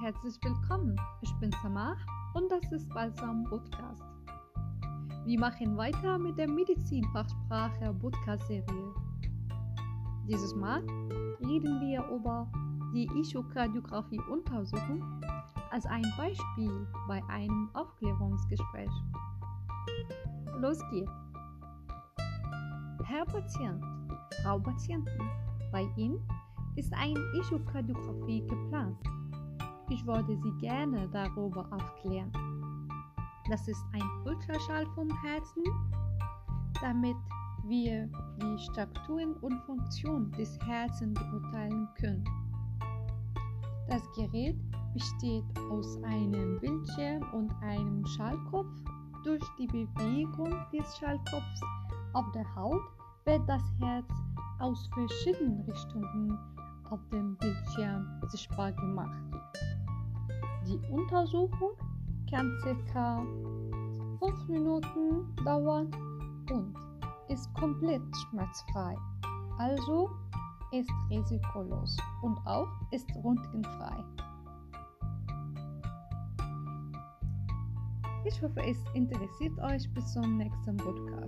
Herzlich willkommen. Ich bin Samar und das ist Balsam Podcast. Wir machen weiter mit der Medizinfachsprache Podcast-Serie. Dieses Mal reden wir über die Echokardiographie-Untersuchung als ein Beispiel bei einem Aufklärungsgespräch. Los geht's. Herr Patient, Frau Patientin, bei Ihnen ist eine Echokardiographie geplant. Wollte Sie gerne darüber aufklären. Das ist ein Ultraschall vom Herzen, damit wir die Strukturen und Funktion des Herzens beurteilen können. Das Gerät besteht aus einem Bildschirm und einem Schallkopf. Durch die Bewegung des Schallkopfs auf der Haut wird das Herz aus verschiedenen Richtungen auf dem Bildschirm sichtbar gemacht. Die Untersuchung kann ca. 5 Minuten dauern und ist komplett schmerzfrei, also ist risikolos und auch ist röntgenfrei. Ich hoffe, es interessiert euch bis zum nächsten Podcast.